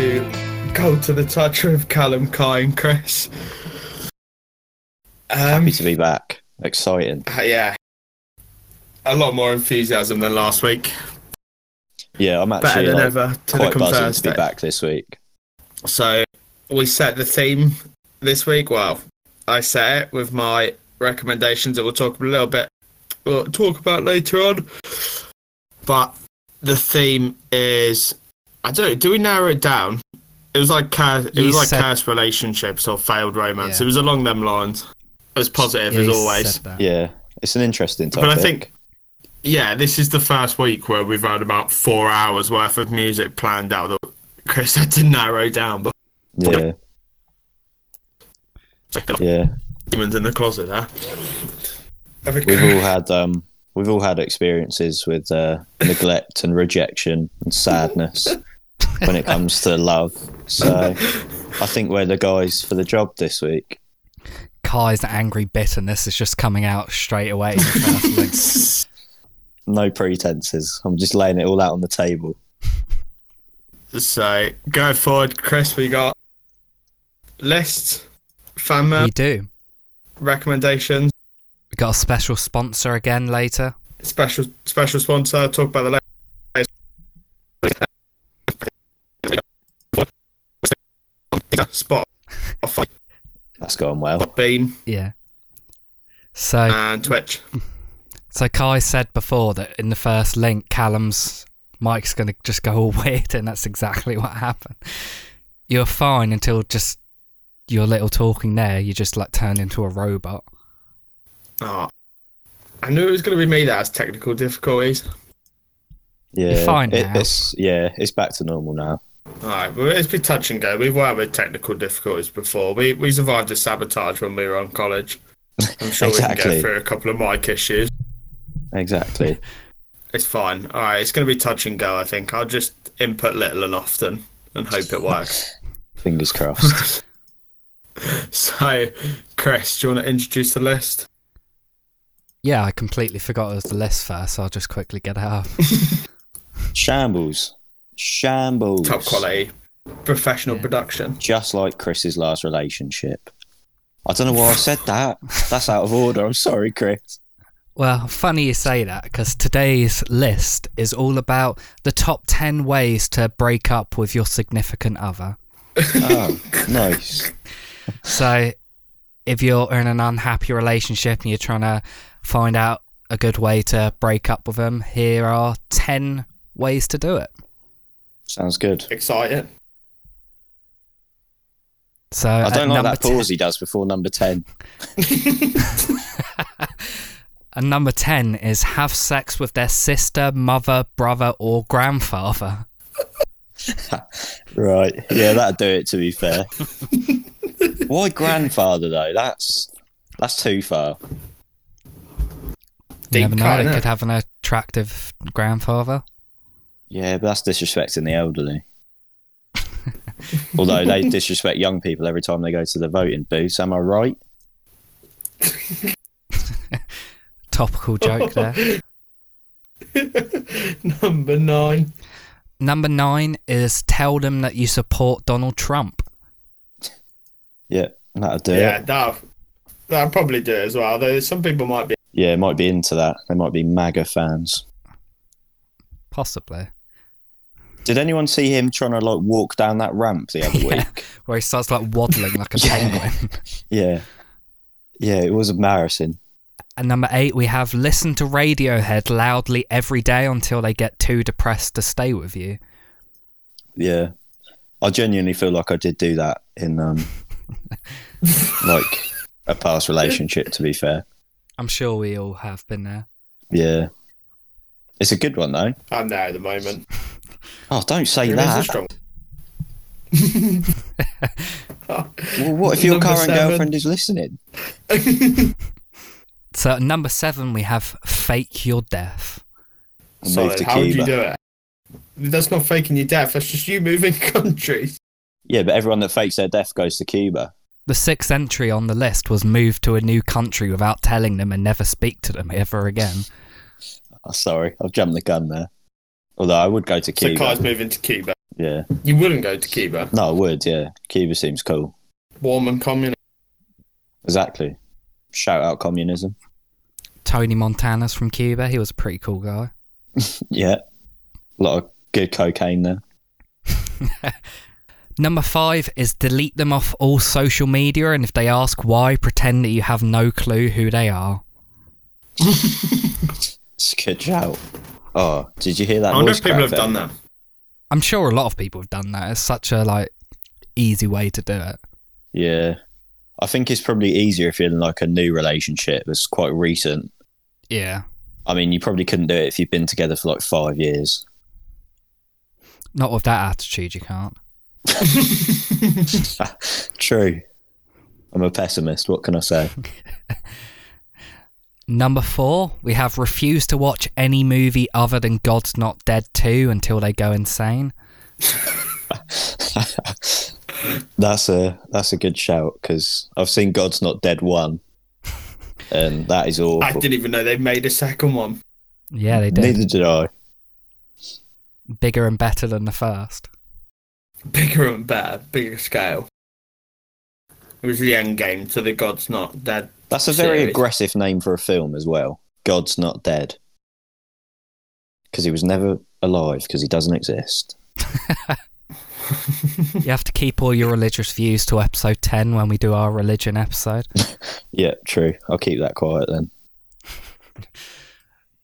to cold to the touch with Callum, Kai, and Chris. Um, Happy to be back. Exciting. uh, yeah, a lot more enthusiasm than last week. Yeah, I'm Better actually than like, ever to quite buzzing to be back this week. So we set the theme this week. Well, I set it with my recommendations that we'll talk a little bit. We'll talk about later on. But the theme is I don't know. Do we narrow it down? It was like cur- it You was like said- cursed relationships or failed romance. Yeah. It was along them lines. As positive Yeah, as you always. said that. Yeah, it's an interesting topic. But I think, yeah, this is the first week where we've had about four hours worth of music planned out that Chris had to narrow down. But Yeah, yeah. demons in the closet, huh? We've all had um, we've all had experiences with uh, neglect and rejection and sadness when it comes to love. So I think we're the guys for the job this week. Kai's angry bitterness is just coming out straight away. in the first link. No pretenses. I'm just laying it all out on the table. So going forward, Chris, we got lists, fan mail, we do. recommendations, We got a special sponsor again later. special special sponsor. Talk about the latest spot, That's going well. Beam, Yeah. So, and Twitch. so Kai said before that in the first link, Callum's mic's going to just go all weird, and that's exactly what happened. You're fine until just your little talking there. You just like turned into a robot. Oh, I knew it was going to be me that has technical difficulties. Yeah, fine it- now. it's yeah, it's back to normal now. All right, well, it's been touch and go. We've worked with technical difficulties before. We we survived a sabotage when we were on college. I'm sure we can Exactly. get through a couple of mic issues. Exactly. It's fine. All right, it's going to be touch and go. I think I'll just input little and often and hope it works. Fingers crossed. so, Chris, do you want to introduce the list? Yeah, I completely forgot it was the list first, so I'll just quickly get it up. Shambles. Shambles. Top quality, professional Yeah. production. Just like Chris's last relationship. I don't know why I said that. That's out of order. I'm sorry, Chris. Well, funny you say that because today's list is all about the top 10 ways to break up with your significant other. Oh, nice. So, if you're in an unhappy relationship and you're trying to find out a good way to break up with them, here are 10 ways to do it. Sounds good. Excited. So, I don't like number that pause he does before number 10. 10, and number 10 is have sex with their sister, mother, brother, or grandfather. Right. Yeah, that'd do it, to be fair. why grandfather, though? That's that's too far. You Deep never know, cut, it innit? could have an attractive grandfather. Yeah, but that's disrespecting the elderly. Although they disrespect young people every time they go to the voting booth, am I right? Topical joke there. Number nine. Number nine is tell them that you support Donald Trump. Yeah, that'll do Yeah, it. that that'll probably do it as well. Though some people might be. Yeah, might be into that. They might be MAGA fans. Possibly. Did anyone see him trying to like walk down that ramp the other Yeah. week? Where he starts like waddling like a penguin. Yeah. Yeah, it was embarrassing. And number eight, we have listen to Radiohead loudly every day until they get too depressed to stay with you. Yeah. I genuinely feel like I did do that in um like a past relationship to be fair. I'm sure we all have been there. Yeah. It's a good one though. I'm there at the moment. Oh, don't say There is a that. strong. Well, what if your Number current seven. girlfriend is listening? So at number seven, we have fake your death. And Solid. move How would you do it? That's not faking your death. That's just you moving countries. Yeah, but everyone that fakes their death goes to Cuba. The sixth entry on the list was move to a new country without telling them and never speak to them ever again. Oh, sorry, I've jumped the gun there. Although I would go to Cuba. So Cuba. Kai's moving to Cuba. Yeah. You wouldn't go to Cuba. No, I would. Yeah. Cuba seems cool. Warm and communist. Exactly. Shout out communism. Tony Montana's from Cuba. He was a pretty cool guy. Yeah. A lot of good cocaine there. Number five is delete them off all social media, and if they ask why, pretend that you have no clue who they are. It's a good shout. Oh, did you hear that? I wonder if people have done that. I'm sure a lot of people have done that. It's such a like easy way to do it. Yeah. I think it's probably easier if you're in like a new relationship that's quite recent. Yeah. I mean, you probably couldn't do it if you've been together for like five years. Not with that attitude, you can't. True. I'm a pessimist. What can I say? Number four, we have refused to watch any movie other than God's Not Dead 2 until they go insane. That's a that's a good shout because I've seen God's Not Dead one, and that is awful. I didn't even know they made a second one. Yeah, they did. Neither did I. Bigger and better than the first. Bigger and better, bigger scale. It was the end game to the God's Not Dead. That's a very Series. aggressive name for a film as well. God's Not Dead. Because he was never alive because he doesn't exist. You have to keep all your religious views to episode 10 when we do our religion episode. Yeah, true. I'll keep that quiet then.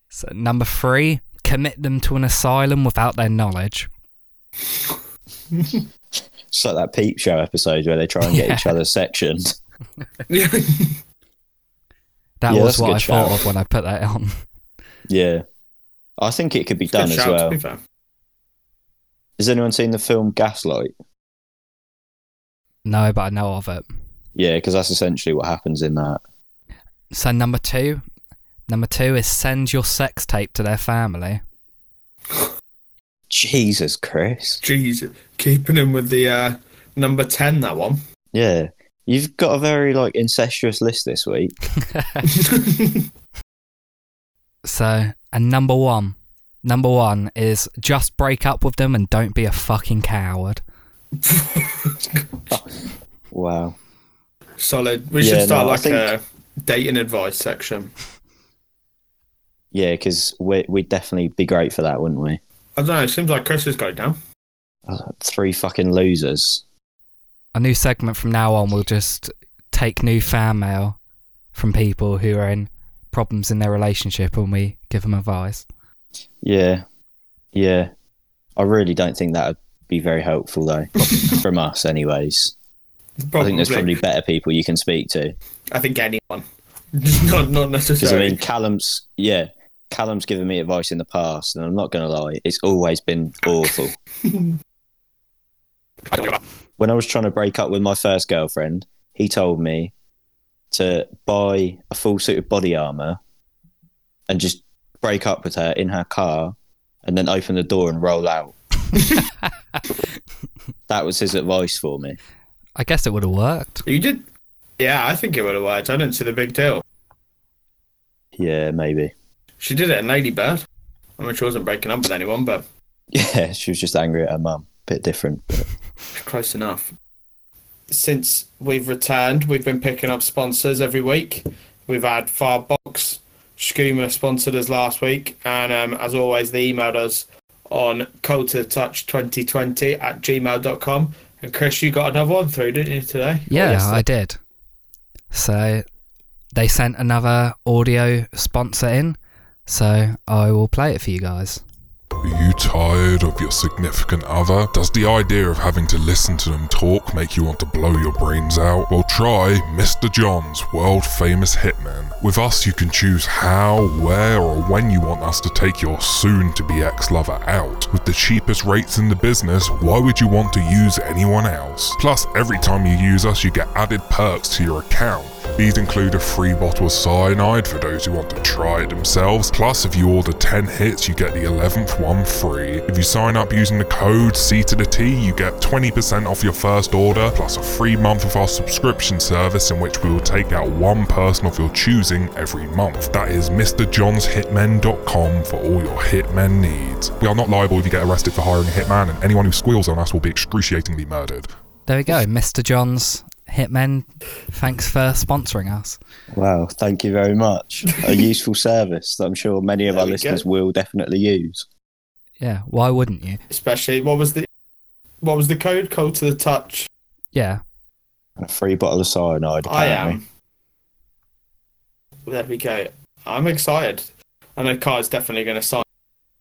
So, number three, commit them to an asylum without their knowledge. It's like that Peep Show episode where they try and get each other sectioned. That Yeah, was what good I thought of when I put that on. Yeah. I think it could be Good done as well. Has anyone seen the film Gaslight? No, but I know of it. Yeah, because that's essentially what happens in that. So, number two, number two is send your sex tape to their family. Jesus, Chris. Jesus. keeping him with the uh, number 10, that one. Yeah. You've got a very like incestuous list this week. So, and number one, number one is just break up with them and don't be a fucking coward. Wow. Solid. We Yeah, should start no, like think- a dating advice section. Yeah, because we'd definitely be great for that, wouldn't we? I don't know, it seems like Chris has got it down. Uh, Three fucking losers. A new segment from now on will just take new fan mail from people who are in problems in their relationship and we give them advice. Yeah. Yeah. I really don't think that would be very helpful, though, from us, anyways. I think there's probably better people you can speak to. I think anyone. not, not necessarily. I mean, Callum's, yeah, Callum's given me advice in the past, and I'm not going to lie, it's always been awful. when I was trying to break up with my first girlfriend, he told me to buy a full suit of body armor and just break up with her in her car and then open the door and roll out. that was his advice for me. I guess it would have worked. you did? Yeah, I think it would have worked. I didn't see the big deal. Yeah, maybe. She did it in Lady Bird. I mean, she wasn't breaking up with anyone, but Yeah, she was just angry at her mum. Bit different. But close enough. Since we've returned, we've been picking up sponsors every week. We've had Farbox, Skooma sponsored us last week, and um, as always, they emailed us on touch 2020 at gmail.com. And Chris, you got another one through, didn't you, today? Yeah. I did. So they sent another audio sponsor in, so I will play it for you guys. Are you tired of your significant other? Does the idea of having to listen to them talk make you want to blow your brains out? Well, try Mr. John's world famous hitman. With us, you can choose how, where, or when you want us to take your soon to be ex lover out. With the cheapest rates in the business, why would you want to use anyone else? Plus, every time you use us, you get added perks to your account These include a free bottle of cyanide for those who want to try it themselves. Plus, if you order 10 hits, you get the 11th one free. If you sign up using the code C to the T, you get 20% off your first order, plus a free month of our subscription service in which we will take out one person of your choosing every month. That is MrJohnsHitmen.com for all your hitmen needs. We are not liable if you get arrested for hiring a hitman, and anyone who squeals on us will be excruciatingly murdered. There we go, Mr. John's Hitmen. Thanks for sponsoring us. Wow, thank you very much. A useful service that I'm sure many of There our listeners go. will definitely use. Yeah, why wouldn't you? Especially what was the what was the code? Cold to the touch. Yeah, A free bottle of cyanide. I Apparently. am. There we go. I'm excited. I know Kai's definitely going to sign.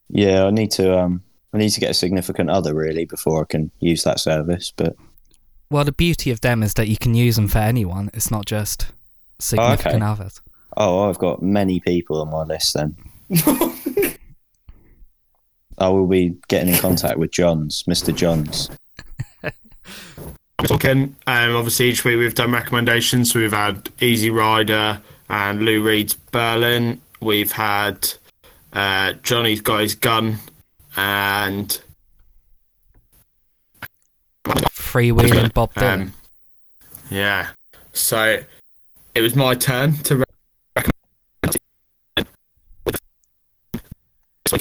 Yeah, I need to. Um, I need to get a significant other really before I can use that service. But Well, the beauty of them is that you can use them for anyone. It's not just significant okay. others. oh, I've got many people on my list. Then I will be getting in contact with Johns, Mister Johns. talking. Um, obviously, each week we've done recommendations. So we've had Easy Rider and Lou Reed's Berlin. We've had uh, Johnny's got his gun, and Freewheeling Bob Dylan. um, yeah. So it was my turn to re- recommend.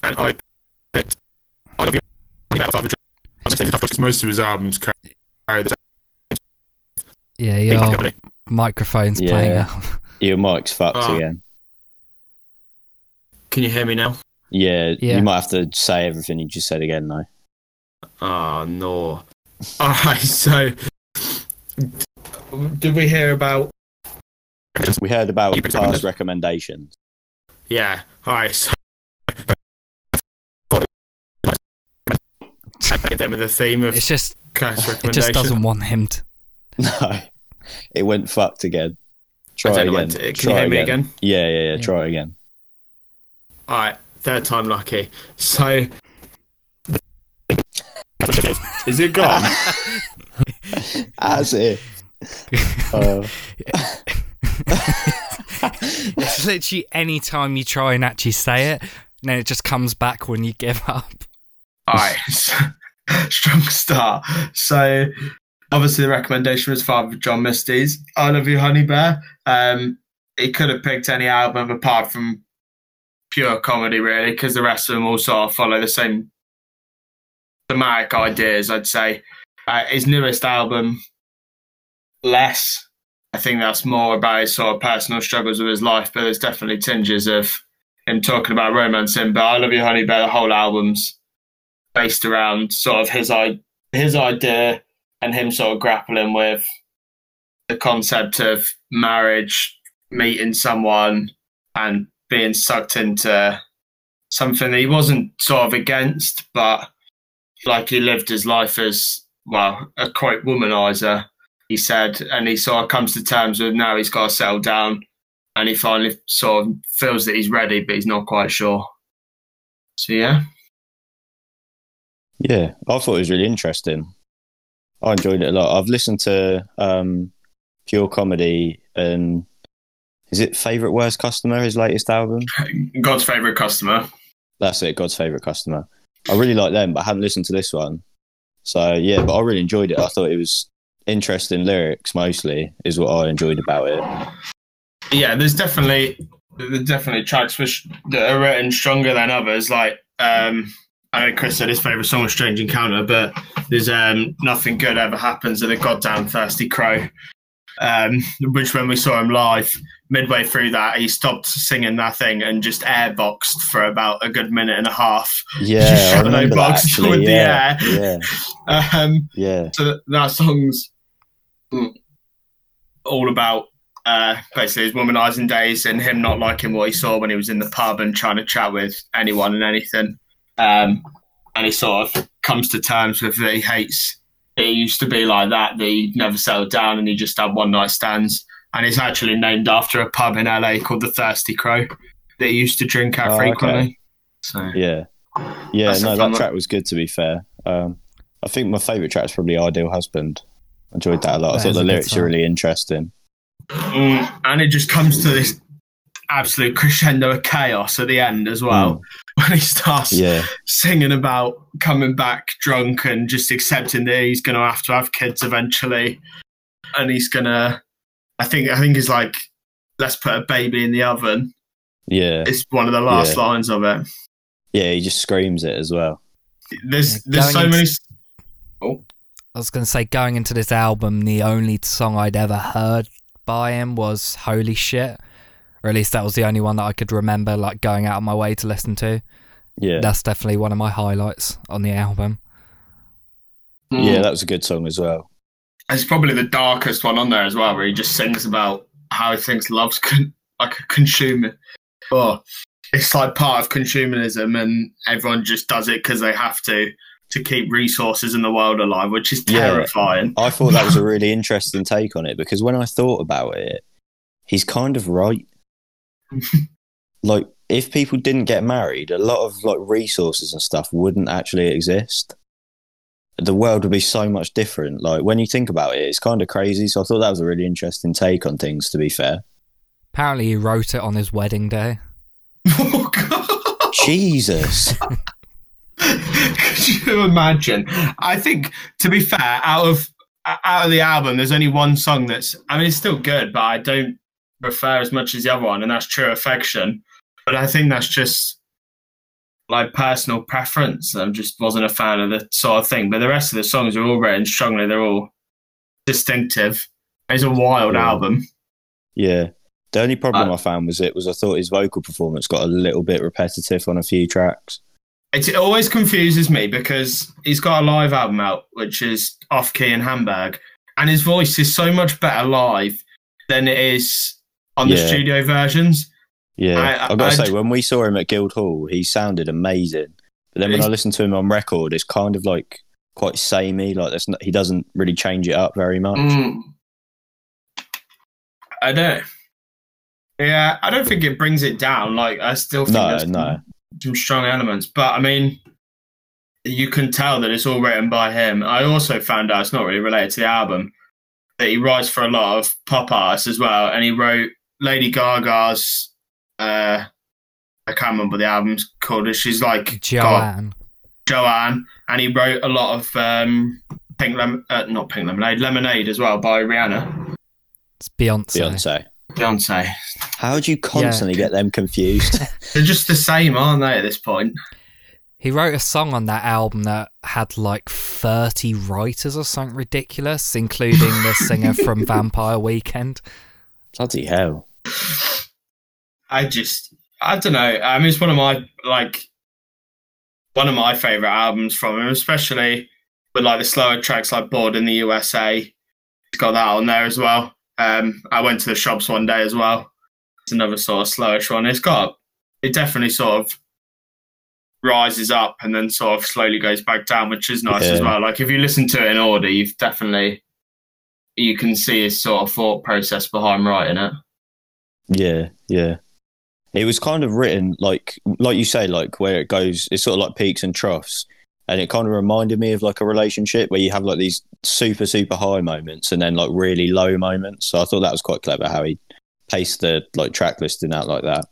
And I picked. I love you. Most of his albums carry the yeah, your microphone's Yeah. playing out. Your mic's fucked Oh. again. Can you hear me now? Yeah, Yeah. you might have to say everything you just said again though. Oh no. Alright, so did we hear about We heard about You recommended- past recommendations. yeah, alright, so get them with the theme of It's just Kai's it just doesn't want him to. No, it went fucked again. Try I again. when to- can Try you hear me again? Yeah, yeah, yeah. Yeah. Try again. Alright, third time lucky. So Is it gone? As if. Uh, It's literally any time you try and actually say it, and then it just comes back when you give up. Alright, strong start. So, obviously, the recommendation was Father John Misty's I Love You, Honeybear. Um, he could have picked any album apart from pure comedy, really, because the rest of them all sort of follow the same thematic ideas, I'd say. Uh, his newest album, Less, I think that's more about his sort of personal struggles with his life, but there's definitely tinges of him talking about romancing. But I Love You, Honeybear, the whole album's based around sort of his his idea and him sort of grappling with the concept of marriage, meeting someone, and being sucked into something that he wasn't sort of against, but like he lived his life as well a quite womanizer. He said, and he sort of comes to terms with now he's got to settle down, and he finally sort of feels that he's ready, but he's not quite sure. So yeah. yeah, I thought it was really interesting. I enjoyed it a lot. I've listened to um, Pure Comedy and is it Favorite Worst Customer, his latest album? God's favorite customer. That's it, God's Favorite Customer. I really like them, but I hadn't listened to this one. So yeah, but I really enjoyed it. I thought it was interesting lyrics mostly is what I enjoyed about it. Yeah, there's definitely there's definitely tracks which that are written stronger than others. Like um, I know Chris said his favorite song was "Strange Encounter," but there's um, "Nothing Good Ever Happens" of the Goddamn Thirsty Crow. Um, which when we saw him live, midway through that, he stopped singing that thing and just airboxed for about a good minute and a half. Yeah, Shadow that actually. with the Yeah, air. yeah, Um, yeah. so that, that song's mm, all about uh, basically his womanizing days and him not liking what he saw when he was in the pub and trying to chat with anyone and anything. Um, and he sort of comes to terms with that he hates it used to be like that, that he never settled down and he just had one night stands. And it's actually named after a pub in LA called the Thirsty Crow that he used to drink at Oh, frequently. okay. So Yeah, yeah. That's no, fun that one. track was good. To be fair, um, I think my favourite track is probably "Ideal Husband." I enjoyed that a lot. I thought the lyrics song. are really interesting. Mm, and it just comes to this absolute crescendo of chaos at the end as well when he starts Yeah, singing about coming back drunk and just accepting that he's going to have to have kids eventually and he's going to i think i think he's like let's put a baby in the oven yeah, it's one of the last Yeah. lines of it yeah. He just screams it as well. there's Yeah, there's so going many Oh. I was going to say, going into this album, the only song I'd ever heard by him was Holy Shit. Or at least that was the only one that I could remember, like going out of my way to listen to. Yeah, That's definitely one of my highlights on the album. yeah. That was a good song as well. It's probably the darkest one on there as well where he just sings about how he thinks love's con- like a consumer oh it's like part of consumerism and everyone just does it because they have to to keep resources in the world alive which is Yeah. terrifying I thought that was a really interesting take on it because when I thought about it, he's kind of right. like, if people didn't get married, a lot of like resources and stuff wouldn't actually exist. The world would be so much different. Like when you think about it, it's kind of crazy. So I thought that was a really interesting take on things. To be fair, Apparently, he wrote it on his wedding day. oh god Jesus, could you imagine i think to be fair out of out of the album there's only one song that's i mean it's still good but i don't prefer as much as the other one and that's true affection but i think that's just like personal preference i just wasn't a fan of the sort of thing but the rest of the songs are all written strongly they're all distinctive it's a wild Yeah. album yeah. The only problem Uh, I found was it was I thought his vocal performance got a little bit repetitive on a few tracks. It, always confuses me because he's got a live album out, which is Off Key in Hamburg, and his voice is so much better live than it is on the Yeah. studio versions. Yeah, I- I, have got to I- say, when we saw him at Guildhall, he sounded amazing. But then when I listen to him on record, it's kind of like quite samey. Like there's not, he doesn't really change it up very much. Mm. I don't. Yeah, I don't think it brings it down. Like I still think No, there's no. some strong elements, but I mean, you can tell that it's all written by him. I also found out it's not really related to the album that he writes for a lot of pop artists as well, and he wrote Lady Gaga's. Uh, I can't remember the album's called. She's like got Joanne. Joanne, and he wrote a lot of um, Pink Lem- uh, not Pink Lemonade, Lemonade as well by Rihanna, It's Beyonce. Beyonce. Beyonce. How do you constantly get them confused? They're just the same, aren't they? At this point, He wrote a song on that album that had like 30 writers or something ridiculous, including the singer from Vampire Weekend. Bloody hell! I just, I don't know. I mean, it's one of my like one of my favorite albums from him, especially with like the slower tracks like "Bored in the USA." He's got that on there as well. Um, I went to the shops one day as well. It's another sort of slowish one. It's got it definitely sort of rises up and then sort of slowly goes back down, which is nice as well. Like if you listen to it in order, you've definitely you can see his sort of thought process behind writing it. Yeah, yeah. It was kind of written like, like you say, like where it goes. It's sort of like peaks and troughs, and it kind of reminded me of like a relationship where you have like these super super high moments and then like really low moments. So I thought that was quite clever how he paced the like track listing out like that.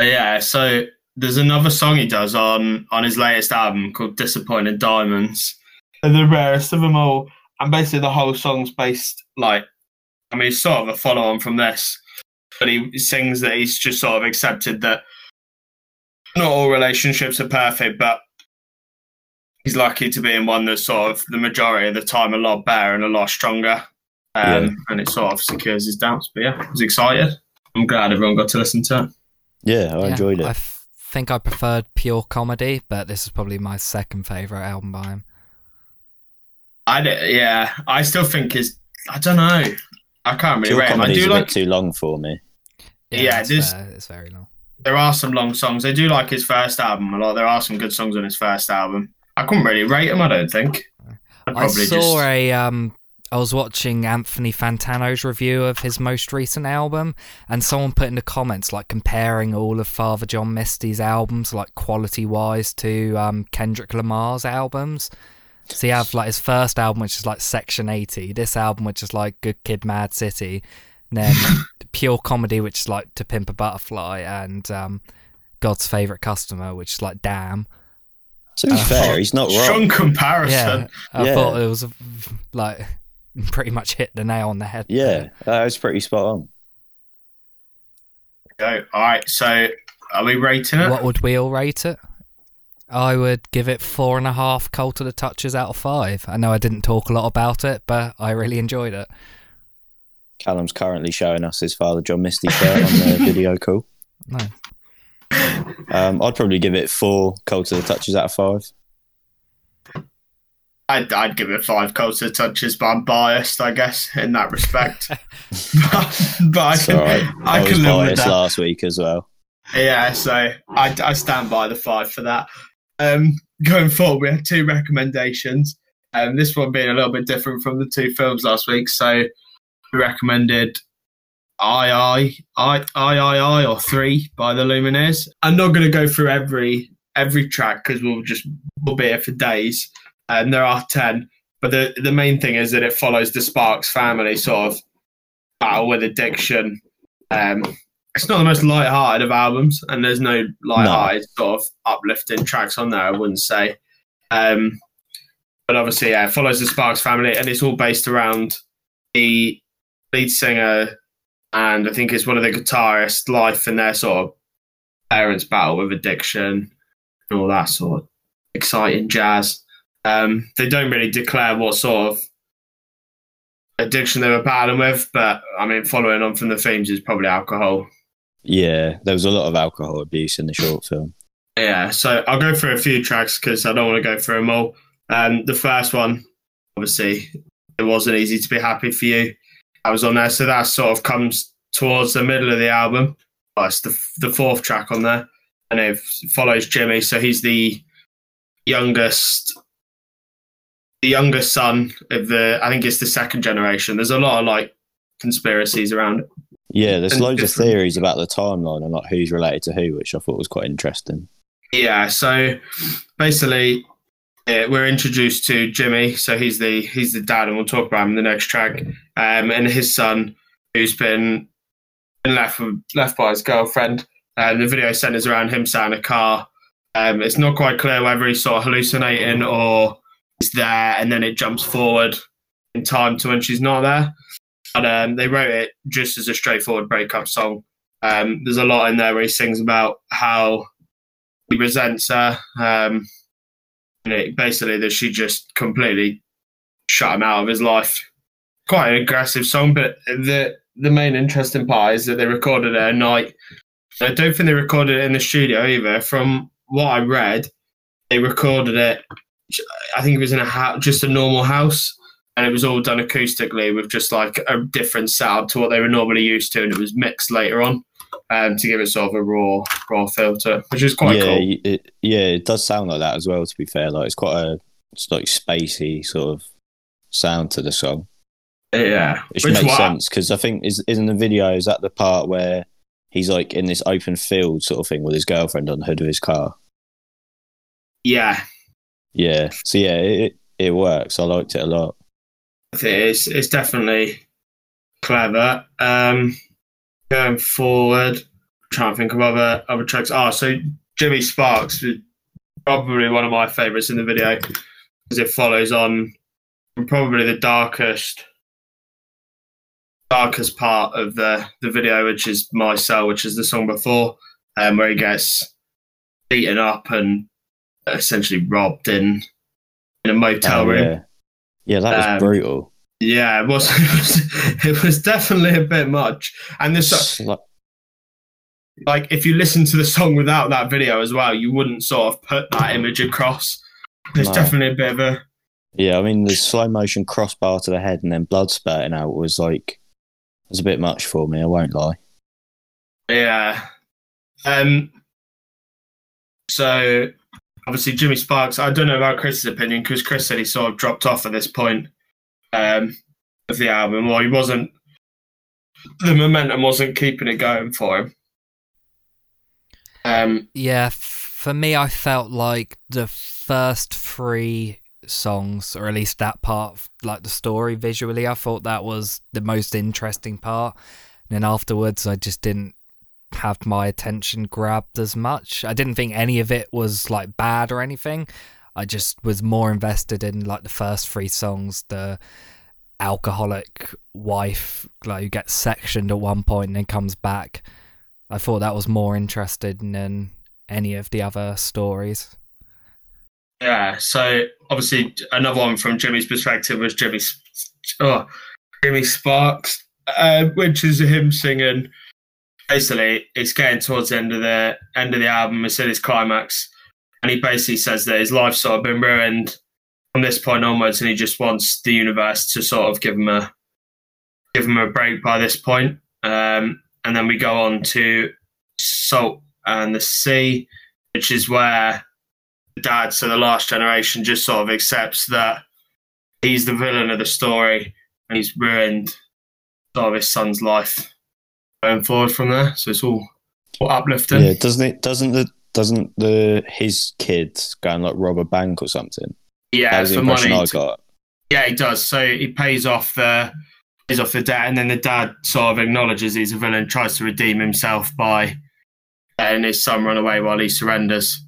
Uh, yeah, so there's another song he does on on his latest album called Disappointed Diamonds. And the rarest of them all. And basically the whole song's based like I mean it's sort of a follow on from this. But he sings that he's just sort of accepted that not all relationships are perfect, but he's lucky to be in one that's sort of the majority of the time a lot better and a lot stronger. Um, Yeah. and it sort of secures his doubts. But yeah, I was excited. I'm glad everyone got to listen to it. Yeah, I Yeah, enjoyed it. I f- think I preferred pure comedy, but this is probably my second favourite album by him. I d- yeah, I still think is I don't know. I can't really Pure rate him. I do a like bit too long for me. Yeah, it's, this- fair, it's very long. there are some long songs. I do like his first album a lot. There are some good songs on his first album. I couldn't really rate him. I don't think. I'd I saw just a um I was watching Anthony Fantano's review of his most recent album and someone put in the comments like comparing all of Father John Misty's albums like quality wise to um Kendrick Lamar's albums. So you have like his first album which is like Section 80, this album which is like Good Kid Mad City. Then pure comedy, which is like To Pimp a Butterfly, and um, God's favorite customer, which is like Damn. To be Uh, fair, he's not wrong. Strong comparison. Yeah, I Yeah. thought it was like pretty much hit the nail on the head. Yeah, that was pretty spot on. Go. All right. So, are we rating it? What would we all rate it? I would give it four and a half cold to the touches out of five. I know I didn't talk a lot about it, but I really enjoyed it. Callum's currently showing us his Father John Misty shirt on the video call. No. Um, I'd probably give it four cold to the touches out of five. I'd, I'd give it five cold to touches, but I'm biased, I guess, in that respect. but, but I can, all right. I I was can live with biased that. last week as well. Yeah, so I, I stand by the five for that. Um, going forward, we have two recommendations. Um, this one being a little bit different from the two films last week. So we recommended I I I I I I or three by the Lumineers. I'm not going to go through every every track because we'll just we'll be here for days. And there are ten, but the the main thing is that it follows the Sparks family sort of battle with addiction. Um, it's not the most light-hearted of albums, and there's no light-hearted sort of uplifting tracks on there. I wouldn't say, um, but obviously, yeah, it follows the Sparks family, and it's all based around the lead singer and I think it's one of the guitarists' life and their sort of parents' battle with addiction and all that sort of exciting jazz. Um, they don't really declare what sort of addiction they were battling with, but I mean, following on from the themes is probably alcohol. Yeah, there was a lot of alcohol abuse in the short film. Yeah, so I'll go through a few tracks because I don't want to go through them all. Um, the first one, obviously, it wasn't easy to be happy for you. I was on there, so that sort of comes towards the middle of the album. Oh, it's the the fourth track on there, and it follows Jimmy. So he's the youngest, the youngest son of the. I think it's the second generation. There's a lot of like conspiracies around it. Yeah, there's And loads of theories about the timeline and like who's related to who, which I thought was quite interesting. Yeah, so basically, uh, we're introduced to Jimmy. So he's the he's the dad, and we'll talk about him in the next track. Um, and his son, who's been been left left by his girlfriend. And the video centers around him sat in a car. Um, it's not quite clear whether he's sort of hallucinating or he's there, and then it jumps forward in time to when she's not there. But um, they wrote it just as a straightforward breakup song. Um, there's a lot in there where he sings about how he resents her. Um, it, basically, that she just completely shut him out of his life. Quite an aggressive song, but the the main interesting part is that they recorded it at night. I don't think they recorded it in the studio either. From what I read, they recorded it. I think it was in a house, just a normal house, and it was all done acoustically with just like a different sound to what they were normally used to, and it was mixed later on um, to give it sort of a raw, raw filter, which is quite yeah, cool. it, yeah, it does sound like that as well. To be fair, like it's quite a it's like spacey sort of sound to the song, Yeah, which, Which makes wa- sense because I think is isn't the video is that the part where he's like in this open field sort of thing with his girlfriend on the hood of his car. Yeah, Yeah, so yeah, it it, it works. I liked it a lot. I think it's it's definitely clever. Um, going forward, trying to think of other other tracks. Ah, so Jimmy Sparks was probably one of my favourites in the video because it follows on from probably the darkest darkest part of the the video, which is My Cell, which is the song before, um, where he gets beaten up and essentially robbed in in a motel Oh, room. yeah, yeah, that was Um, brutal. Yeah, it was, it was. It was definitely a bit much. And this, like, if you listen to the song without that video as well, you wouldn't sort of put that image across. There's No. definitely a bit of a. Yeah, I mean the slow motion crossbar to the head and then blood spurting out was like it was a bit much for me. I won't lie. Yeah. Um. So, obviously, Jimmy Sparks. I don't know about Chris's opinion because Chris said he sort of dropped off at this point um, of the album, or he wasn't. The momentum wasn't keeping it going for him. Um. Yeah, for me, I felt like the first three songs, or at least that part, like the story visually. I thought that was the most interesting part. And then afterwards, I just didn't have my attention grabbed as much. I didn't think any of it was like bad or anything. I just was more invested in like the first three songs, the alcoholic wife like who gets sectioned at one point and then comes back. I thought that was more interesting than any of the other stories. Yeah, so obviously another one from Jimmy's perspective was Jimmy, oh, Jimmy Sparks, uh, which is him singing. Basically, it's getting towards the end of the end of the album. It's at its climax, and he basically says that his life's sort of been ruined from this point onwards, and he just wants the universe to sort of give him a give him a break by this point. Um, and then we go on to Salt and the Sea, which is where the dad, so the last generation, just sort of accepts that he's the villain of the story and he's ruined sort of his son's life going forward from there. So it's all, all uplifting. Yeah, doesn't it? Doesn't the doesn't the his kid go and like rob a bank or something? Yeah, that was for impression money I to- got. Yeah, he does. So he pays off the pays off the debt, and then the dad sort of acknowledges he's a villain, tries to redeem himself by letting his son run away while he surrenders.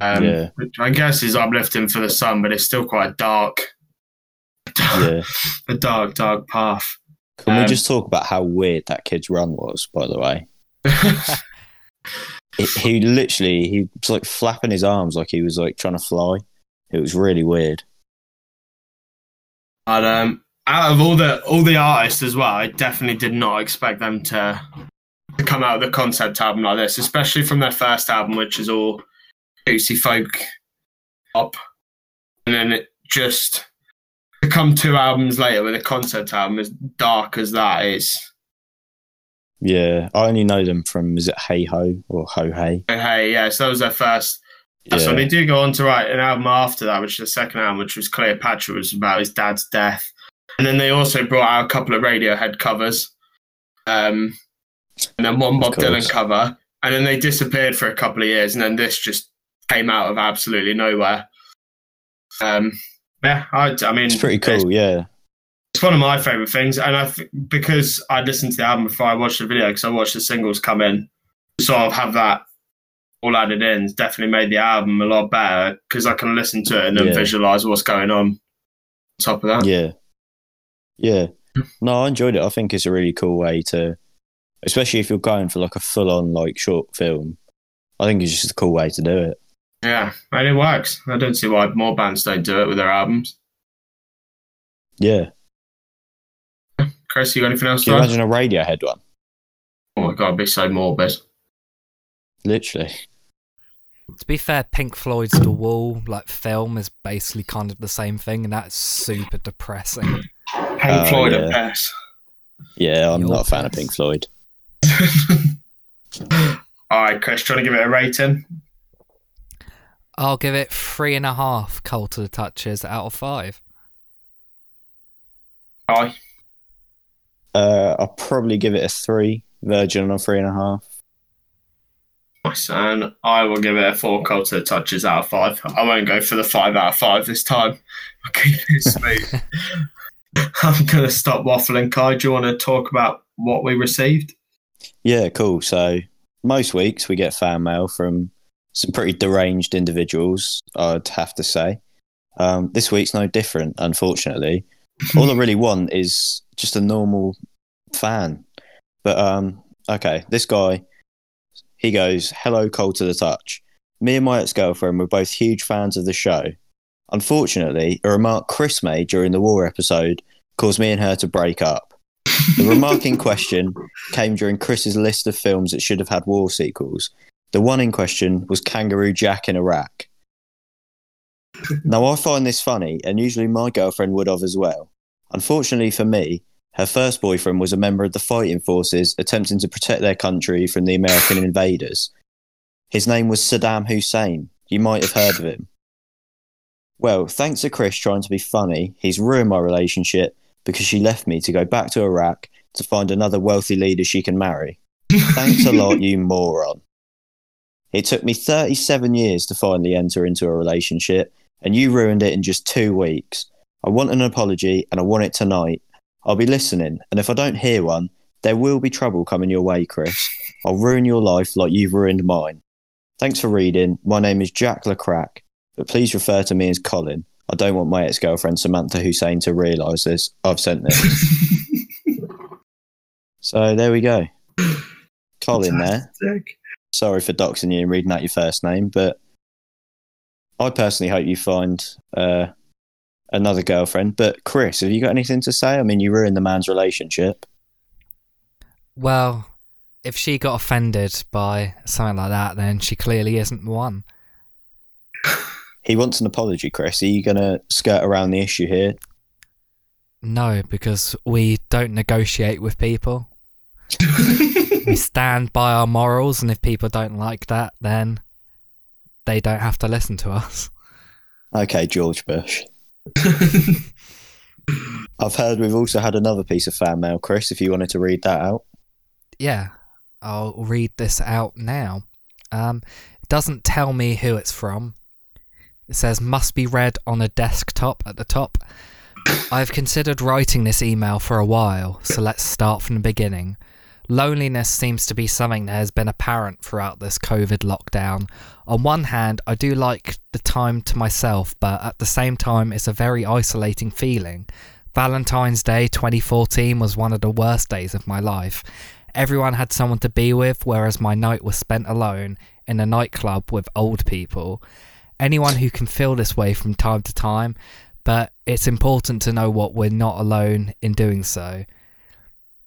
Um, Yeah. which I guess is uplifting for the son, but it's still quite dark, Yeah. a dark, dark path. Can we Um, just talk about how weird that kid's run was? By the way, it, he literally he was like flapping his arms like he was like trying to fly. It was really weird. But um, out of all the all the artists as well, I definitely did not expect them to to come out with a concept album like this, especially from their first album, which is all juicy folk pop, and then it just to come two albums later with a concept album as dark as that is. Yeah, I only know them from is it Hey Ho or Ho Hey? But hey, yeah, so that was their first. Yeah. So they do go on to write an album after that, which is the second album, which was Cleopatra, which was about his dad's death. And then they also brought out a couple of Radiohead covers, um, and then one Bob. Dylan cover. And then they disappeared for a couple of years, and then this just came out of absolutely nowhere. Um, yeah, I, I mean, It's pretty cool. Yeah, it's one of my favorite things, and I th- because I listened to the album before I watched the video because I watched the singles come in, sort of have that all added in. It's definitely made the album a lot better because I can listen to it and then Yeah. visualize what's going on. On top of that, yeah, yeah. No, I enjoyed it. I think it's a really cool way to, especially if you're going for like a full-on like short film. I think it's just a cool way to do it. yeah, and it works. I don't see why more bands don't do it with their albums. Yeah. Chris, you got anything else Can to you add? imagine a Radiohead one? Oh my god, it'd be so morbid. Literally. To be fair, Pink Floyd's The Wall, like film, is basically kind of the same thing, and that's super depressing. Pink Oh, Floyd yeah. at best. Yeah, I'm Your not a fan of. Pink Floyd. All right, Chris, trying to give it a rating. I'll give it three and a half cold to the touches out of five. Aye. Uh, I'll probably give it a three. Virgin on a three and a half. Nice, and I will give it a four the touches out of five. I won't go for the five out of five this time. I'll keep it smooth. I'm going to stop waffling. Kai, do you want to talk about what we received? Yeah, cool. So most weeks we get fan mail from some pretty deranged individuals, I'd have to say. Um, this week's no different, unfortunately. All I really want is just a normal fan. But um, okay, this guy, he goes, "Hello, cold to the touch." Me and my ex-girlfriend were both huge fans of the show. Unfortunately, a remark Chris made during the war episode caused me and her to break up. The remark in question came during Chris's list of films that should have had war sequels. The one in question was Kangaroo Jack in Iraq. Now, I find this funny, and usually my girlfriend would have as well. Unfortunately for me, her first boyfriend was a member of the fighting forces attempting to protect their country from the American invaders. His name was Saddam Hussein. You might have heard of him. Well, thanks to Chris trying to be funny, he's ruined my relationship because she left me to go back to Iraq to find another wealthy leader she can marry. Thanks a lot, you moron. It took me 37 years to finally enter into a relationship, and you ruined it in just two weeks. I want an apology and I want it tonight. I'll be listening, and if I don't hear one, there will be trouble coming your way, Chris. I'll ruin your life like you've ruined mine. Thanks for reading. My name is Jack LeCrack, but please refer to me as Colin. I don't want my ex girlfriend Samantha Hussein to realise this. I've sent this. so there we go. Colin there. Fantastic. Sorry for doxing you and reading out your first name, but I personally hope you find uh, another girlfriend. But Chris, have you got anything to say? I mean, you ruined the man's relationship. Well, if she got offended by something like that, then she clearly isn't the one. He wants an apology, Chris. Are you going to skirt around the issue here? No, because we don't negotiate with people. we stand by our morals, and if people don't like that, then they don't have to listen to us. Okay, George Bush. I've heard we've also had another piece of fan mail, Chris, if you wanted to read that out. Yeah, I'll read this out now. Um, it doesn't tell me who it's from. It says must be read on a desktop at the top. I've considered writing this email for a while, so let's start from the beginning. Loneliness seems to be something that has been apparent throughout this COVID lockdown. On one hand, I do like the time to myself, but at the same time, it's a very isolating feeling. Valentine's Day 2014 was one of the worst days of my life. Everyone had someone to be with, whereas my night was spent alone in a nightclub with old people. Anyone who can feel this way from time to time, but it's important to know what we're not alone in doing so.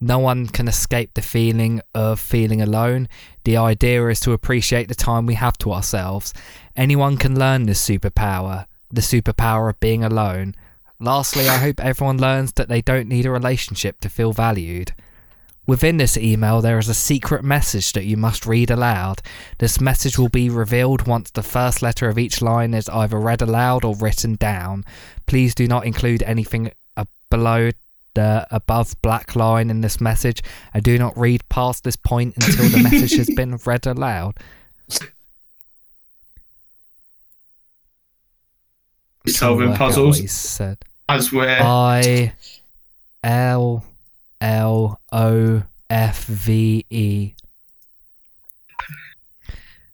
No one can escape the feeling of feeling alone. The idea is to appreciate the time we have to ourselves. Anyone can learn this superpower, the superpower of being alone. Lastly, I hope everyone learns that they don't need a relationship to feel valued. Within this email, there is a secret message that you must read aloud. This message will be revealed once the first letter of each line is either read aloud or written down. Please do not include anything below the above black line in this message and do not read past this point until the message has been read aloud. Solving Work out puzzles he said. as we're I L L O F V E.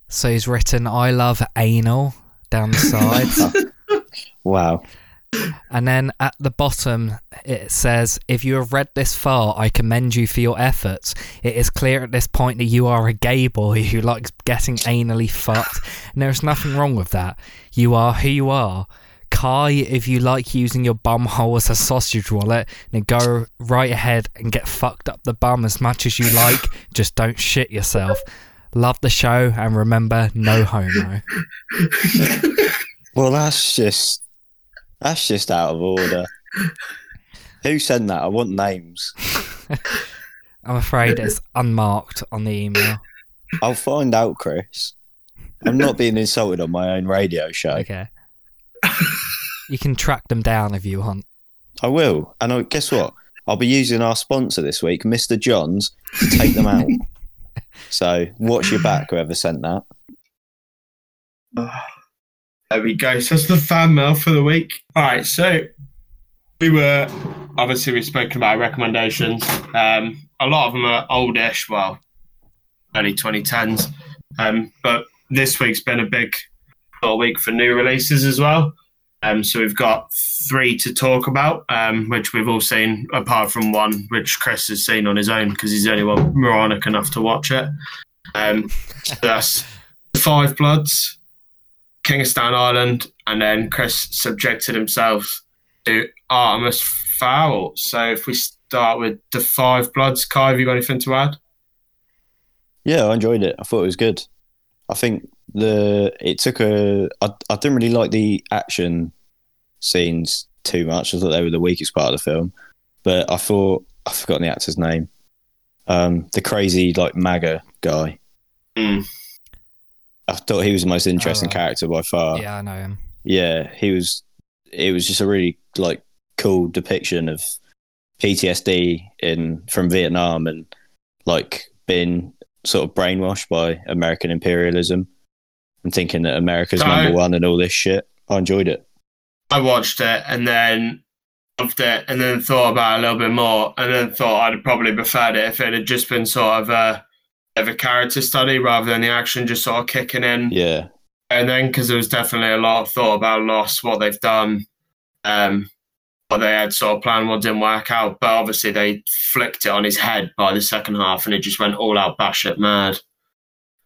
So he's written I love anal down the side. Wow. And then at the bottom it says if you have read this far I commend you for your efforts. It is clear at this point that you are a gay boy who likes getting anally fucked and there is nothing wrong with that. You are who you are. Kai, if you like using your bum hole as a sausage wallet, then go right ahead and get fucked up the bum as much as you like. Just don't shit yourself. Love the show and remember, no homo. Well, that's just that's just out of order. Who sent that? I want names. I'm afraid it's unmarked on the email. I'll find out, Chris. I'm not being insulted on my own radio show. Okay. You can track them down if you want. I will. And I, guess what? I'll be using our sponsor this week, Mr. Johns, to take them out. so watch your back, whoever sent that. Oh. There we go. So that's the fan mail for the week. All right. So we were obviously we've spoken about recommendations. Um, a lot of them are oldish, well, early 2010s. Um, but this week's been a big sort week for new releases as well. Um, so we've got three to talk about, um, which we've all seen, apart from one which Chris has seen on his own because he's the only one moronic enough to watch it. Um, so that's Five Bloods, Kingston Island, and then Chris subjected himself to Artemis Fowl. So if we start with the Five Bloods, Kai, have you got anything to add? Yeah, I enjoyed it. I thought it was good. I think the it took a. I, I didn't really like the action scenes too much. I thought they were the weakest part of the film. But I thought I've forgotten the actor's name. Um, the crazy like MAGA guy. Mm. I thought he was the most interesting oh, right. character by far. Yeah, I know him. yeah, he was. It was just a really like cool depiction of PTSD in from Vietnam and like being sort of brainwashed by American imperialism and thinking that America's So- number one and all this shit. I enjoyed it. I watched it and then loved it, and then thought about it a little bit more, and then thought I'd probably preferred it if it had just been sort of a of a character study rather than the action just sort of kicking in. Yeah, And then because there was definitely a lot of thought about Lost, what they've done, um, what they had sort of planned, what didn't work out. But obviously they flicked it on his head by the second half, and it just went all out batshit mad.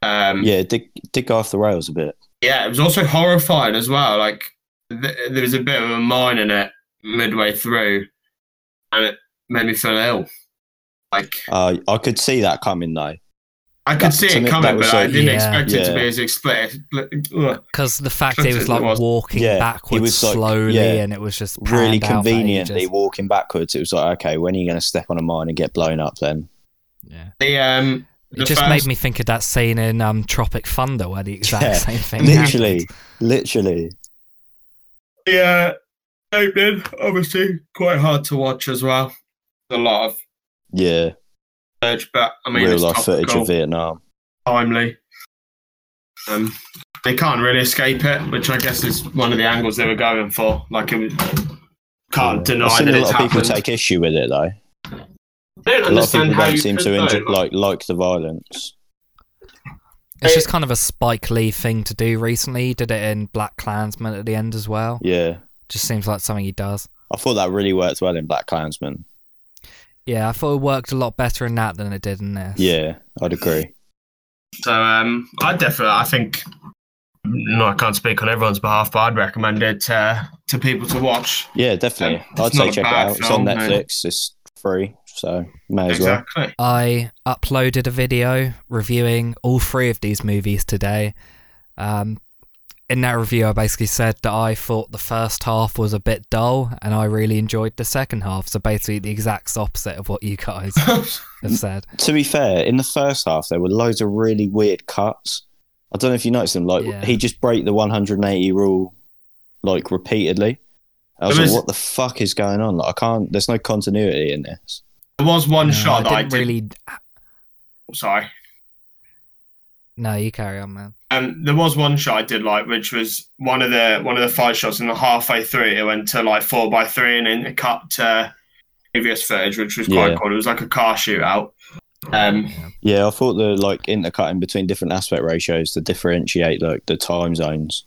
Um, yeah, it did, did go off the rails a bit. yeah, it was also horrifying as well. Like th- there was a bit of a mine in it midway through, and it made me feel ill. Like Uh, I could see that coming though. I could That- see it coming, that was but I didn't Yeah. expect it to be as explicit. Because the fact he was like It was. walking Yeah, backwards was, like, slowly, yeah, and it was just Really panned out for conveniently ages. walking backwards. It was like, okay, when are you going to step on a mine and get blown up then? Yeah. The um, It the just first- made me think of that scene in um, Tropic Thunder where the exact Yeah, same thing Literally, happened. literally. Yeah, opening obviously quite hard to watch as well. A lot of Yeah, footage, but I mean, real it's life footage of Vietnam. timely. Um, they can't really escape it, which I guess is one of the angles they were going for. Like it was, can't I've deny seen that a it's lot of people happened. take issue with it though. I don't A lot of people how don't seem to though. enjoy, like like the violence. It's just kind of a Spike Lee thing to do recently. He did it in Black Klansman at the end as well. Yeah, Just seems like something he does. I thought that really worked well in Black Klansman. Yeah, I thought it worked a lot better in that than it did in this. Yeah, I'd agree. So um, I definitely, I think, no, I can't speak on everyone's behalf, but I'd recommend it uh, to people to watch. Yeah, definitely. Um, I'd say check it bad out. It's film, on no. Netflix. It's free, so may as well. Exactly. I uploaded a video reviewing all three of these movies today. Um, in that review, I basically said that I thought the first half was a bit dull and I really enjoyed the second half. So basically, the exact opposite of what you guys have said. To be fair, in the first half there were loads of really weird cuts. I don't know if you noticed them. Like Yeah. he just break the 180 rule, like repeatedly. I was It like, what the fuck is going on? Like, I can't. There's no continuity in this. There was one No, shot I I didn't did. really. Sorry. No, you carry on, man. Um, there was one shot I did like, which was one of the one of the fight shots, and the halfway through it went to like four by three, and then it cut to previous footage, which was quite Yeah. cool. It was like a car shootout. Um, Yeah, I thought the like intercutting between different aspect ratios to differentiate like the time zones.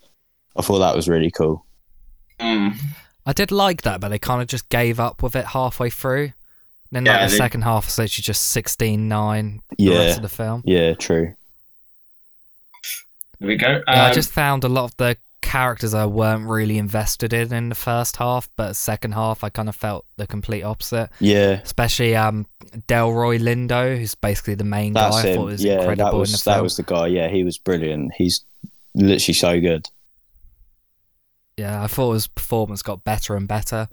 I thought that was really cool. mm, I did like that, but they kind of just gave up with it halfway through. Then like the they- second half is literally just sixteen nine. The Yeah. the rest of the film. Yeah, true. There we go. Yeah, I Um, just found a lot of the characters I weren't really invested in in the first half, but second half I kind of felt the complete opposite. Yeah, Especially um Delroy Lindo, who's basically the main that's guy. I thought was yeah, incredible that was in the that film. was the guy. Yeah, he was brilliant. He's literally so good. Yeah, I thought his performance got better and better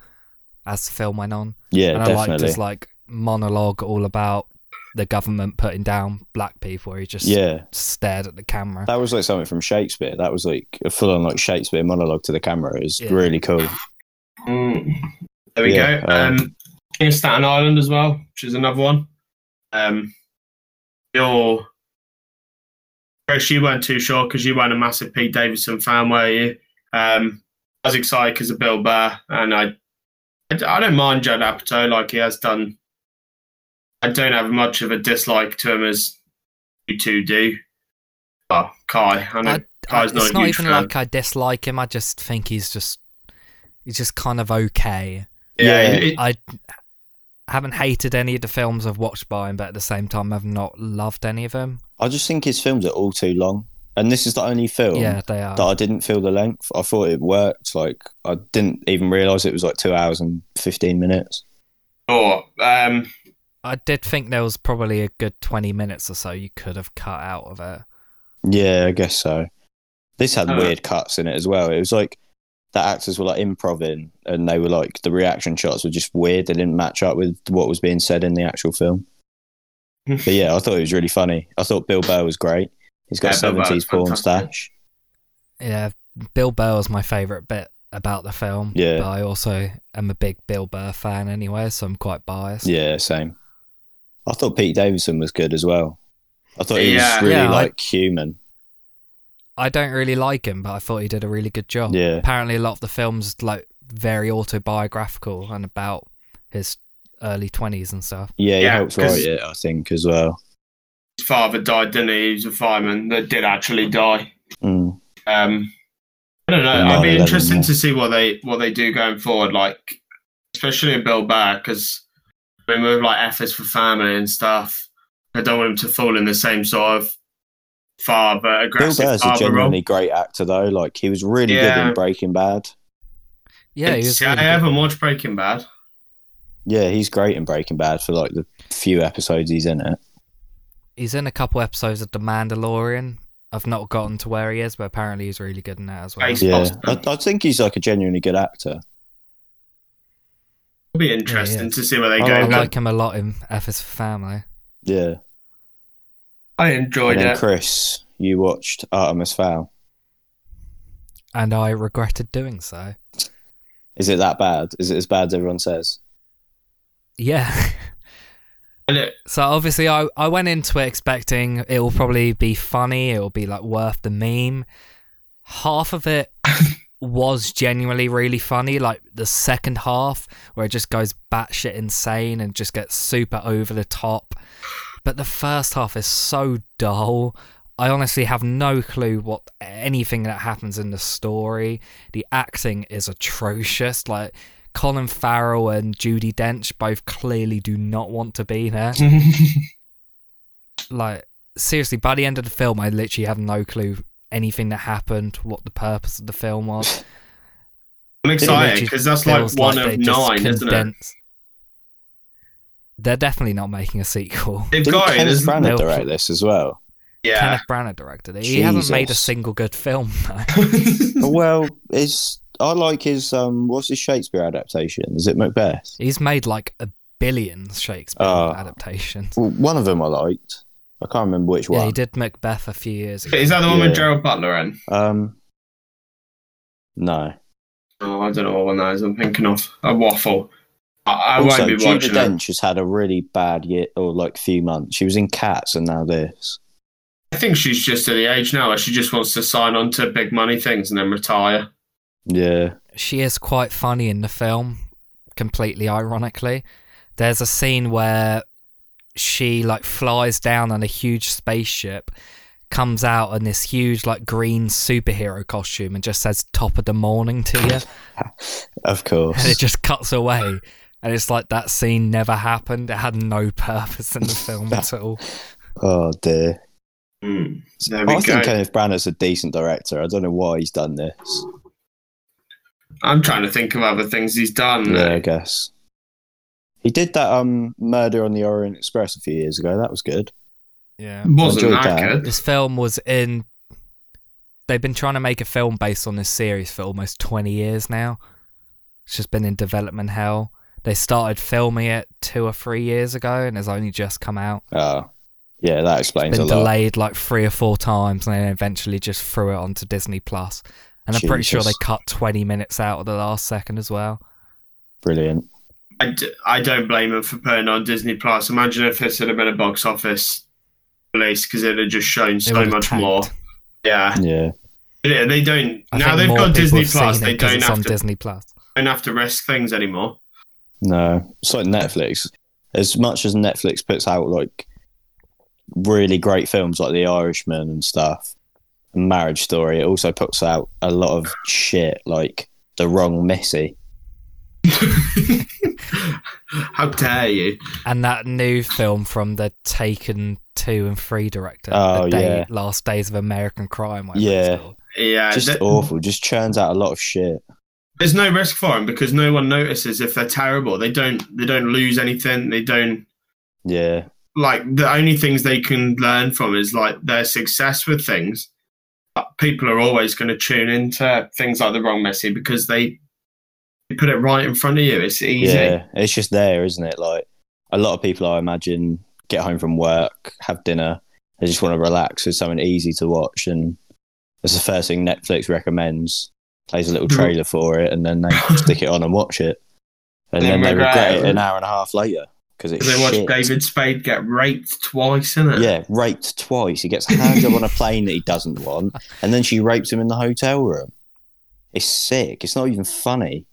as the film went on. Yeah, and I liked definitely. his like monologue all about the government putting down black people where he just yeah, stared at the camera. that was like something from Shakespeare. That was like a full on like Shakespeare monologue to the camera. It was Yeah. really cool. mm, there we Yeah, go. um, Um, King of Staten Island as well, which is another one. Um, your Chris, you weren't too sure because you weren't a massive Pete Davidson fan, were you? Um, I was excited because of Bill Burr, and I, I don't mind Judd Apatow like he has done. I don't have much of a dislike to him as you two do. Well, Kai, I know I, I, not it's a not huge even fan. like I dislike him. I just think he's just he's just kind of okay. yeah, Yeah. it- I haven't hated any of the films I've watched by him, but at the same time, I've not loved any of them. I just think his films are all too long, and this is the only film yeah, they are. that I didn't feel the length. I thought it worked. Like I didn't even realize it was like two hours and fifteen minutes. Or um, I did think there was probably a good twenty minutes or so you could have cut out of it. Yeah, I guess so. This had Uh. weird cuts in it as well. It was like the actors were like improving, and they were like the reaction shots were just weird. They didn't match up with what was being said in the actual film. but yeah, I thought it was really funny. I thought Bill Burr was great. He's got Yeah, Bill seventies porn fantastic. stash. Yeah, Bill Burr was my favourite bit about the film. Yeah. but I also am a big Bill Burr fan anyway, so I'm quite biased. Yeah, same. I thought Pete Davidson was good as well. I thought he Yeah. was really Yeah, I- like human. I don't really like him, but I thought he did a really good job. Yeah. Apparently, a lot of the film's like very autobiographical and about his early twenties and stuff. Yeah, he Yeah, helped 'cause- write it, I think, as well. His father died, didn't he? He was a fireman that did actually die. Mm. Um, I don't know. I'd be 9/11, interested to see what they what they do going forward. Like, especially in Bill Burr, because I mean, with like F is for family and stuff. I don't want him to fall in the same sort of father Bill aggressive Burr's a father role. genuinely great actor, though. Like, he was really good in Breaking Bad. Yeah, he It's- was I really good. haven't watched Breaking Bad. Yeah, he's great in Breaking Bad for like the few episodes he's in it. He's in a couple episodes of The Mandalorian. I've not gotten to where he is, but apparently he's really good in that as well. Yeah. I, I think he's like a genuinely good actor. It'll be interesting yeah. to see where they I go. I like him a lot in F is for Family. Yeah. I enjoyed and then it. Chris, you watched Artemis Fowl. And I regretted doing so. Is it that bad? Is it as bad as everyone says? Yeah. So obviously, I, I went into it expecting it will probably be funny. It will be like worth the meme. Half of it was genuinely really funny. Like the second half, where it just goes batshit insane and just gets super over the top. But the first half is so dull. I honestly have no clue what anything that happens in the story. The acting is atrocious. Like Colin Farrell and Judi Dench both clearly do not want to be there. like seriously, by the end of the film, I literally have no clue anything that happened, what the purpose of the film was. I'm excited because that's like one like of they just nine, isn't it? They're definitely not making a sequel. They've Didn't got it. Kenneth isn't- Branagh They'll- direct this as well? Yeah. Kenneth Branagh directed it. He hasn't made a single good film though. well, is I like his um, what's his Shakespeare adaptation? Is it Macbeth? He's made like a billion Shakespeare Oh. adaptations. Well, one of them I liked. I can't remember which one. Yeah, one. he did Macbeth a few years ago. Is that the one Yeah. with Gerard Butler in? Um, no. Oh, I don't know what one that is. I'm thinking of a waffle. I, I also, won't be Judi watching it. Dench has had a really bad year or like few months. She was in Cats and now this. I think she's just at the age now where she just wants to sign on to big money things and then retire. Yeah. she is quite funny in the film, completely ironically. There's a scene where she like flies down on a huge spaceship, comes out in this huge like green superhero costume and just says top of the morning to you. Of course. and it just cuts away. And it's like that scene never happened. It had no purpose in the film at all. oh dear. Hmm. There we I go. think Kenneth Branagh's a decent director. I don't know why he's done this. I'm trying to think of other things he's done. Yeah, I guess. He did that um Murder on the Orient Express a few years ago. That was good. Yeah. Wasn't Enjoyed that, that. good? This film was in. They've been trying to make a film based on this series for almost 20 years now. It's just been in development hell. They started filming it two or three years ago and it's only just come out. Oh. Yeah, that explains been a lot. Been delayed like three or four times and then eventually just threw it onto Disney Plus. And I'm pretty sure they cut 20 minutes out of the last second as well. Brilliant. I, d- I don't blame him for putting it on Disney Plus. Imagine if this had been a box office release because it had just shown so much tanked. more. Yeah. Yeah. Yeah, they don't. I now they've got Disney Plus. They don't have to Disney Plus. don't have to risk things anymore. No. It's like Netflix. As much as Netflix puts out like really great films like The Irishman and stuff, and Marriage Story, it also puts out a lot of shit like The Wrong Missy. How dare you? And that new film from the Taken 2 and 3 director, Oh, The Day, yeah. Last Days of American Crime. Yeah. Yeah, Just th- awful. Just churns out a lot of shit. there's no risk for them because no one notices if they're terrible. They don't. They don't lose anything. They don't. Yeah. like the only things they can learn from is like their success with things. But people are always going to tune into things like the wrong Missy because they, put it right in front of you. It's easy. Yeah, it's just there, isn't it? Like a lot of people, I imagine, get home from work, have dinner, they just want to relax with something easy to watch, and that's the first thing Netflix recommends. Plays a little Mhm. trailer for it, and then they stick it on and watch it, and Then then they regret regret it. it an hour and a half later because it's They watch. David Spade get raped twice, innit? Yeah, raped twice. He gets a hand job on a plane that he doesn't want, and then she rapes him in the hotel room. It's sick. It's not even funny.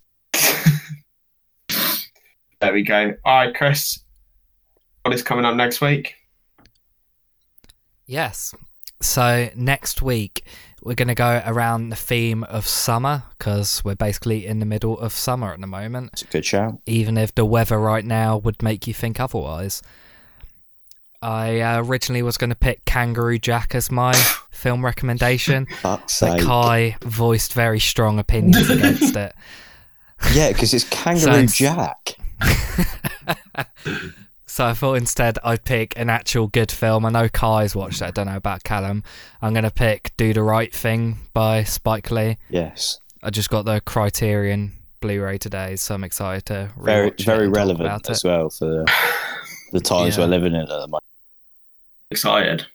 There we go. All right, Chris. What is coming up next week? Yes. So next week we're going to go around the theme of summer because we're basically in the middle of summer at the moment. It's a good shout. Even if the weather right now would make you think otherwise. I uh, originally was going to pick Kangaroo Jack as my film recommendation, Fuck's but sake. Kai voiced very strong opinions against it. Yeah, because it's Kangaroo Sounds- Jack. So I thought instead I'd pick an actual good film. I know Kai's watched it. I don't know about Callum. I'm going to pick Do the Right Thing by Spike Lee. Yes. I just got the Criterion Blu-ray today, so I'm excited to Very it very relevant about as it. well for the, the times Yeah. we're living in at the moment. Excited.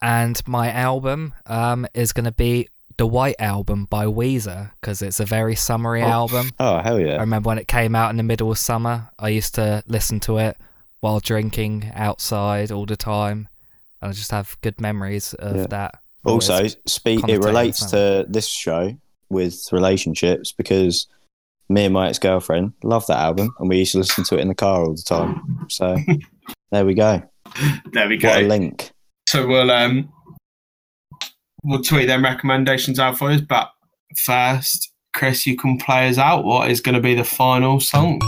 And my album um, is going to be the White Album by Weezer because it's a very summery Oh. album. Oh, hell yeah. I remember when it came out in the middle of summer. I used to listen to it while drinking outside all the time, and I just have good memories of Yeah. that. Also, speak it relates to this show with relationships because me and my ex girlfriend love that album and we used to listen to it in the car all the time. So there we go. There we What a go. link. So we'll um we'll tweet them recommendations out for us. But first, Chris, you can play us out. What is going to be the final song?